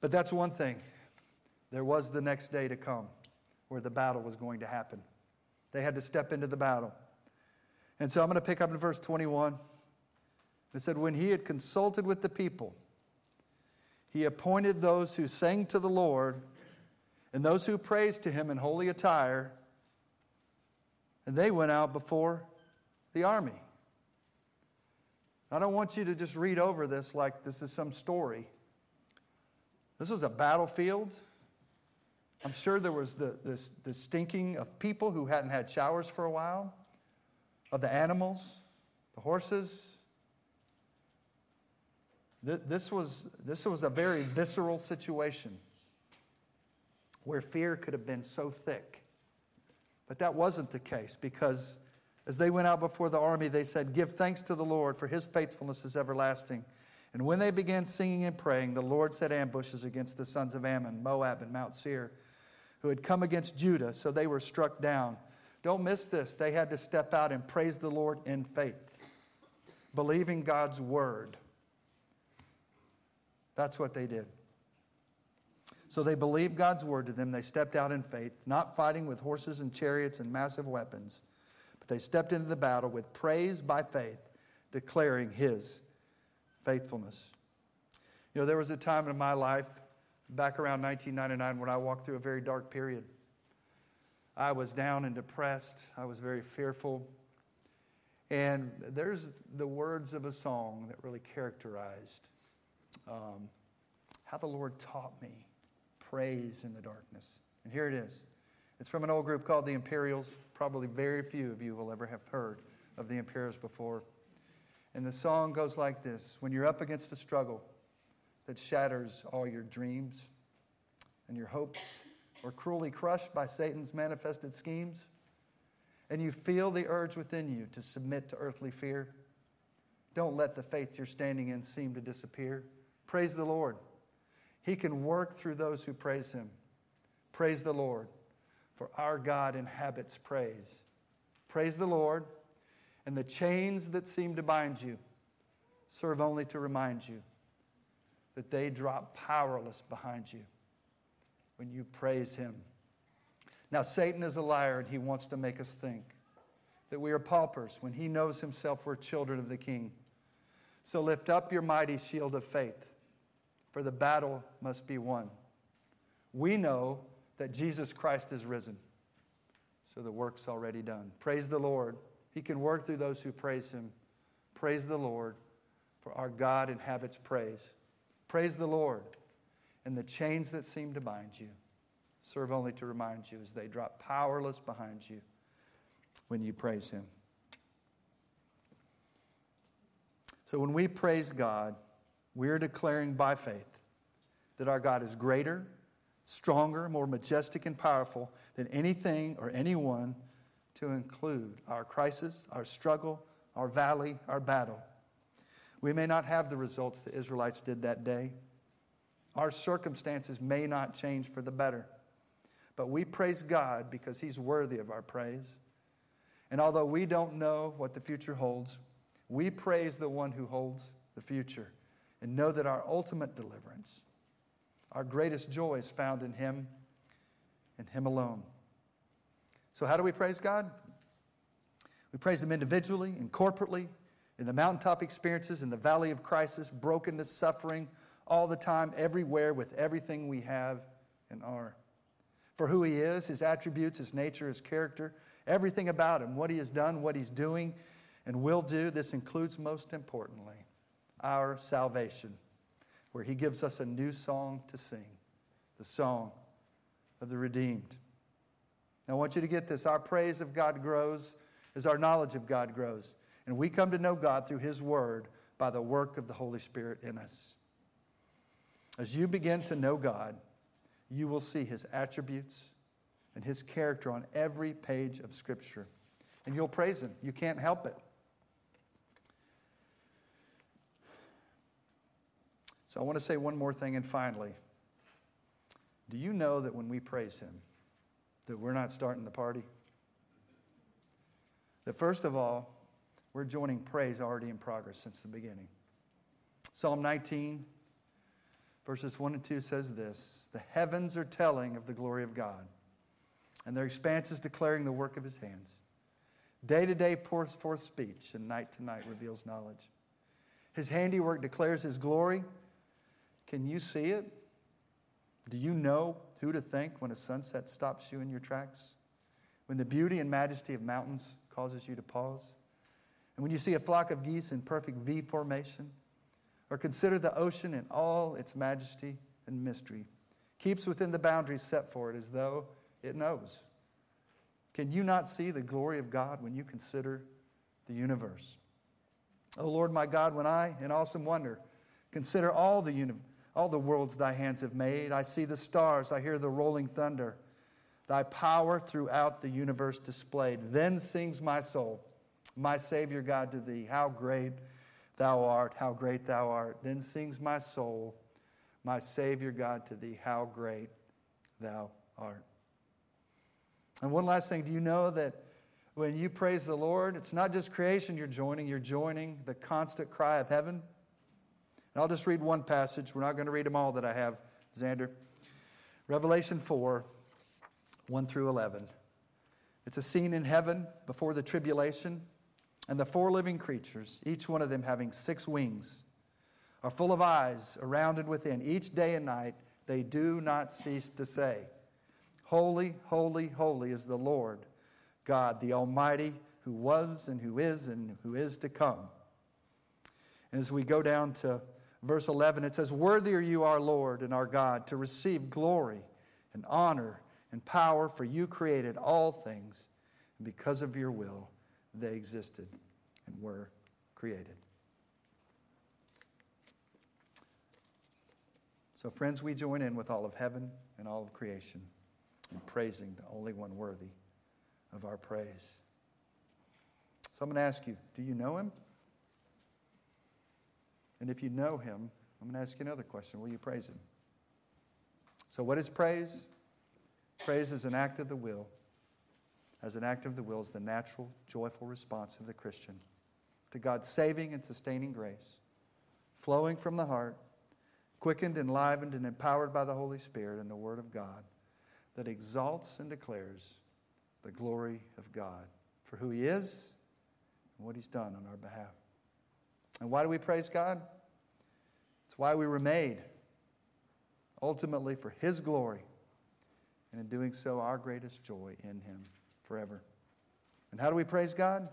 But that's one thing. There was the next day to come where the battle was going to happen. They had to step into the battle. And so, I'm going to pick up in verse 21. It said, When he had consulted with the people, he appointed those who sang to the Lord and those who praised to him in holy attire, and they went out before the army. I don't want you to just read over this like this is some story. This was a battlefield. I'm sure there was the, this, the stinking of people who hadn't had showers for a while, of the animals, the horses. This was, this was a very visceral situation where fear could have been so thick. But that wasn't the case because as they went out before the army, they said, Give thanks to the Lord, for his faithfulness is everlasting. And when they began singing and praying, the Lord set ambushes against the sons of Ammon, Moab, and Mount Seir, who had come against Judah, so they were struck down. Don't miss this. They had to step out and praise the Lord in faith, believing God's word. That's what they did. So they believed God's word to them. They stepped out in faith, not fighting with horses and chariots and massive weapons, but they stepped into the battle with praise by faith, declaring his faithfulness. You know, there was a time in my life back around 1999 when I walked through a very dark period. I was down and depressed, I was very fearful. And there's the words of a song that really characterized um, how the Lord taught me praise in the darkness. And here it is. It's from an old group called the Imperials. Probably very few of you will ever have heard of the Imperials before. And the song goes like this When you're up against a struggle that shatters all your dreams and your hopes are cruelly crushed by Satan's manifested schemes, and you feel the urge within you to submit to earthly fear, don't let the faith you're standing in seem to disappear. Praise the Lord. He can work through those who praise Him. Praise the Lord, for our God inhabits praise. Praise the Lord, and the chains that seem to bind you serve only to remind you that they drop powerless behind you when you praise Him. Now, Satan is a liar, and he wants to make us think that we are paupers when he knows himself we're children of the King. So lift up your mighty shield of faith, for the battle must be won. We know that Jesus Christ is risen, so the work's already done. Praise the Lord. He can work through those who praise him. Praise the Lord, for our God inhabits praise. Praise the Lord, and the chains that seem to bind you serve only to remind you as they drop powerless behind you when you praise him. So when we praise God, we're declaring by faith that our God is greater, stronger, more majestic, and powerful than anything or anyone to include our crisis, our struggle, our valley, our battle. We may not have the results the Israelites did that day. Our circumstances may not change for the better. But we praise God because He's worthy of our praise. And although we don't know what the future holds, we praise the one who holds the future and know that our ultimate deliverance, Our greatest joy is found in Him and Him alone. So, how do we praise God? We praise Him individually and corporately, in the mountaintop experiences, in the valley of crisis, brokenness, suffering, all the time, everywhere, with everything we have and are. For who He is, His attributes, His nature, His character, everything about Him, what He has done, what He's doing, and will do. This includes, most importantly, our salvation, where He gives us a new song to sing the song of the redeemed. Now, I want you to get this. Our praise of God grows as our knowledge of God grows. And we come to know God through His Word by the work of the Holy Spirit in us. As you begin to know God, you will see His attributes and His character on every page of Scripture. And you'll praise Him. You can't help it. So I want to say one more thing, and finally, do you know that when we praise Him, that we're not starting the party? That first of all, we're joining praise already in progress since the beginning. Psalm 19, verses 1 and 2 says this The heavens are telling of the glory of God, and their expanses declaring the work of his hands. Day to day pours forth speech, and night to night reveals knowledge. His handiwork declares his glory. Can you see it? Do you know who to thank when a sunset stops you in your tracks? When the beauty and majesty of mountains causes you to pause? And when you see a flock of geese in perfect V formation? Or consider the ocean in all its majesty and mystery, keeps within the boundaries set for it as though it knows. Can you not see the glory of God when you consider the universe? O Lord my God, when I, in awesome wonder, consider all the, uni- all the worlds thy hands have made, I see the stars, I hear the rolling thunder, thy power throughout the universe displayed. Then sings my soul, my Savior God, to thee, how great thou art, how great thou art. Then sings my soul, my Savior God, to thee, how great thou art. And one last thing do you know that when you praise the Lord, it's not just creation you're joining, you're joining the constant cry of heaven? And I'll just read one passage. We're not going to read them all that I have, Xander. Revelation 4, 1 through 11. It's a scene in heaven before the tribulation, and the four living creatures, each one of them having six wings, are full of eyes around and within. Each day and night, they do not cease to say, Holy, holy, holy is the Lord God, the Almighty, who was and who is and who is to come. And as we go down to verse 11, it says, Worthy are you, our Lord and our God, to receive glory and honor and power, for you created all things, and because of your will, they existed and were created. So, friends, we join in with all of heaven and all of creation in praising the only one worthy of our praise. So, I'm going to ask you do you know him? And if you know him, I'm going to ask you another question Will you praise him? So, what is praise? Praise is an act of the will. As an act of the will is the natural, joyful response of the Christian to God's saving and sustaining grace, flowing from the heart, quickened, enlivened, and empowered by the Holy Spirit and the Word of God that exalts and declares the glory of God for who He is and what He's done on our behalf. And why do we praise God? It's why we were made, ultimately for His glory, and in doing so, our greatest joy in Him forever. And how do we praise God?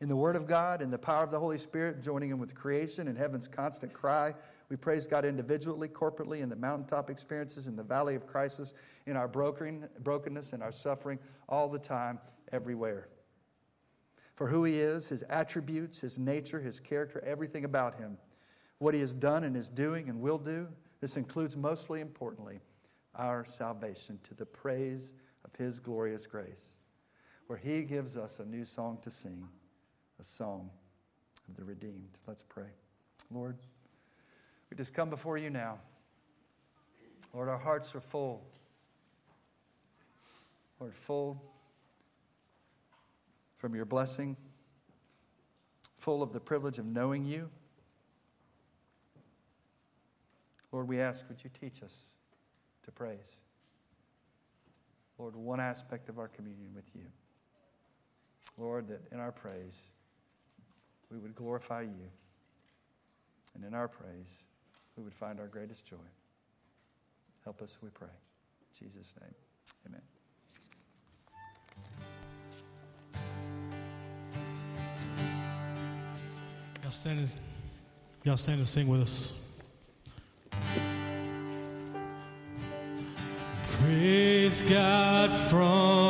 In the Word of God, in the power of the Holy Spirit, joining Him with creation and heaven's constant cry. We praise God individually, corporately, in the mountaintop experiences, in the valley of crisis, in our broken, brokenness, in our suffering, all the time, everywhere. For who He is, His attributes, His nature, His character, everything about Him, what He has done and is doing and will do. This includes, mostly importantly, our salvation to the praise of His glorious grace, where He gives us a new song to sing, a song of the redeemed. Let's pray. Lord, we just come before you now. Lord, our hearts are full. Lord, full from your blessing, full of the privilege of knowing you. Lord, we ask, would you teach us to praise? Lord, one aspect of our communion with you. Lord, that in our praise, we would glorify you. And in our praise, we would find our greatest joy. Help us, we pray. In Jesus' name, amen. Y'all stand and, y'all stand and sing with us. Praise God from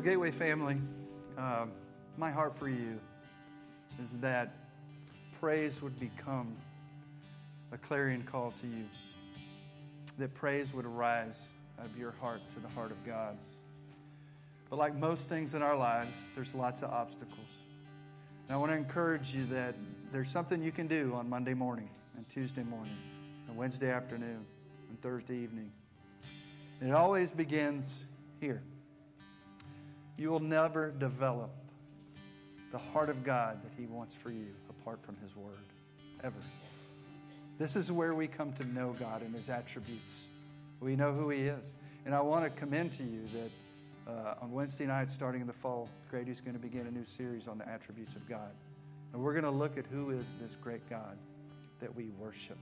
So, Gateway family, um, my heart for you is that praise would become a clarion call to you, that praise would arise out of your heart to the heart of God. But like most things in our lives, there's lots of obstacles. And I want to encourage you that there's something you can do on Monday morning and Tuesday morning and Wednesday afternoon and Thursday evening. And it always begins here. You will never develop the heart of God that He wants for you apart from His Word, ever. This is where we come to know God and His attributes. We know who He is. And I want to commend to you that uh, on Wednesday night, starting in the fall, Grady's going to begin a new series on the attributes of God. And we're going to look at who is this great God that we worship.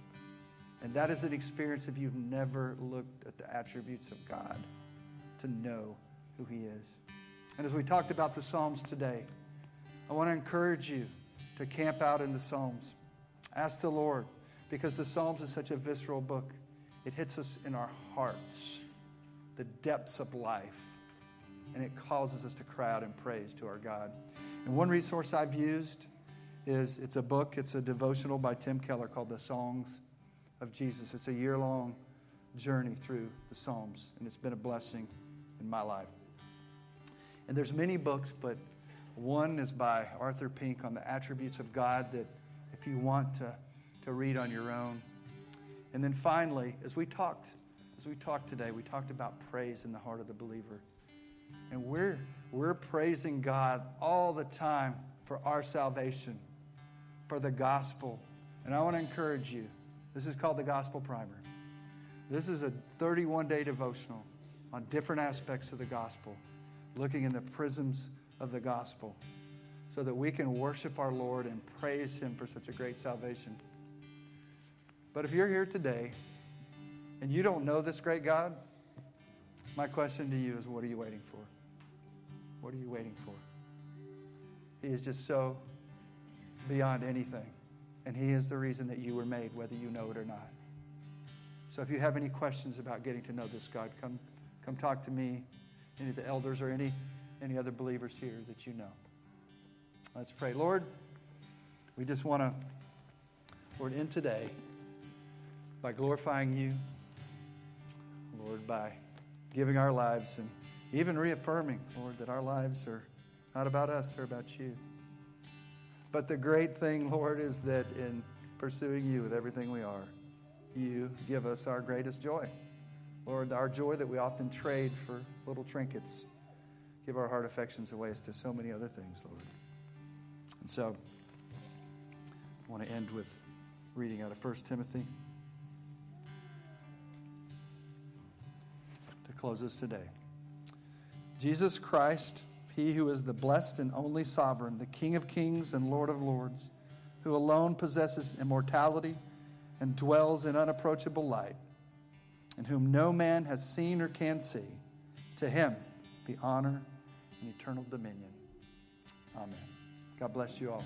And that is an experience if you've never looked at the attributes of God to know who He is. And as we talked about the Psalms today, I want to encourage you to camp out in the Psalms. Ask the Lord, because the Psalms is such a visceral book. It hits us in our hearts, the depths of life, and it causes us to cry out in praise to our God. And one resource I've used is it's a book, it's a devotional by Tim Keller called The Songs of Jesus. It's a year long journey through the Psalms, and it's been a blessing in my life. And there's many books, but one is by Arthur Pink on the attributes of God that if you want to, to read on your own. And then finally, as we talked, as we talked today, we talked about praise in the heart of the believer. And we're, we're praising God all the time for our salvation, for the gospel. And I want to encourage you. This is called the Gospel Primer. This is a 31 day devotional on different aspects of the gospel, looking in the prisms of the gospel, so that we can worship our Lord and praise Him for such a great salvation. But if you're here today and you don't know this great God, my question to you is what are you waiting for? What are you waiting for? He is just so beyond anything. And He is the reason that you were made, whether you know it or not. So if you have any questions about getting to know this God, come, come talk to me, any of the elders, or any, any other believers here that you know. Let's pray. Lord, we just want to, Lord, end today by glorifying you, Lord, by giving our lives and even reaffirming, Lord, that our lives are not about us, they're about you. But the great thing, Lord, is that in pursuing you with everything we are, you give us our greatest joy. Lord, our joy that we often trade for little trinkets. Give our heart affections away as to so many other things, Lord. And so, I want to end with reading out of 1 Timothy to close us today. Jesus Christ, he who is the blessed and only sovereign, the King of kings and Lord of lords, who alone possesses immortality and dwells in unapproachable light, and whom no man has seen or can see, to him be honor and eternal dominion. Amen. God bless you all.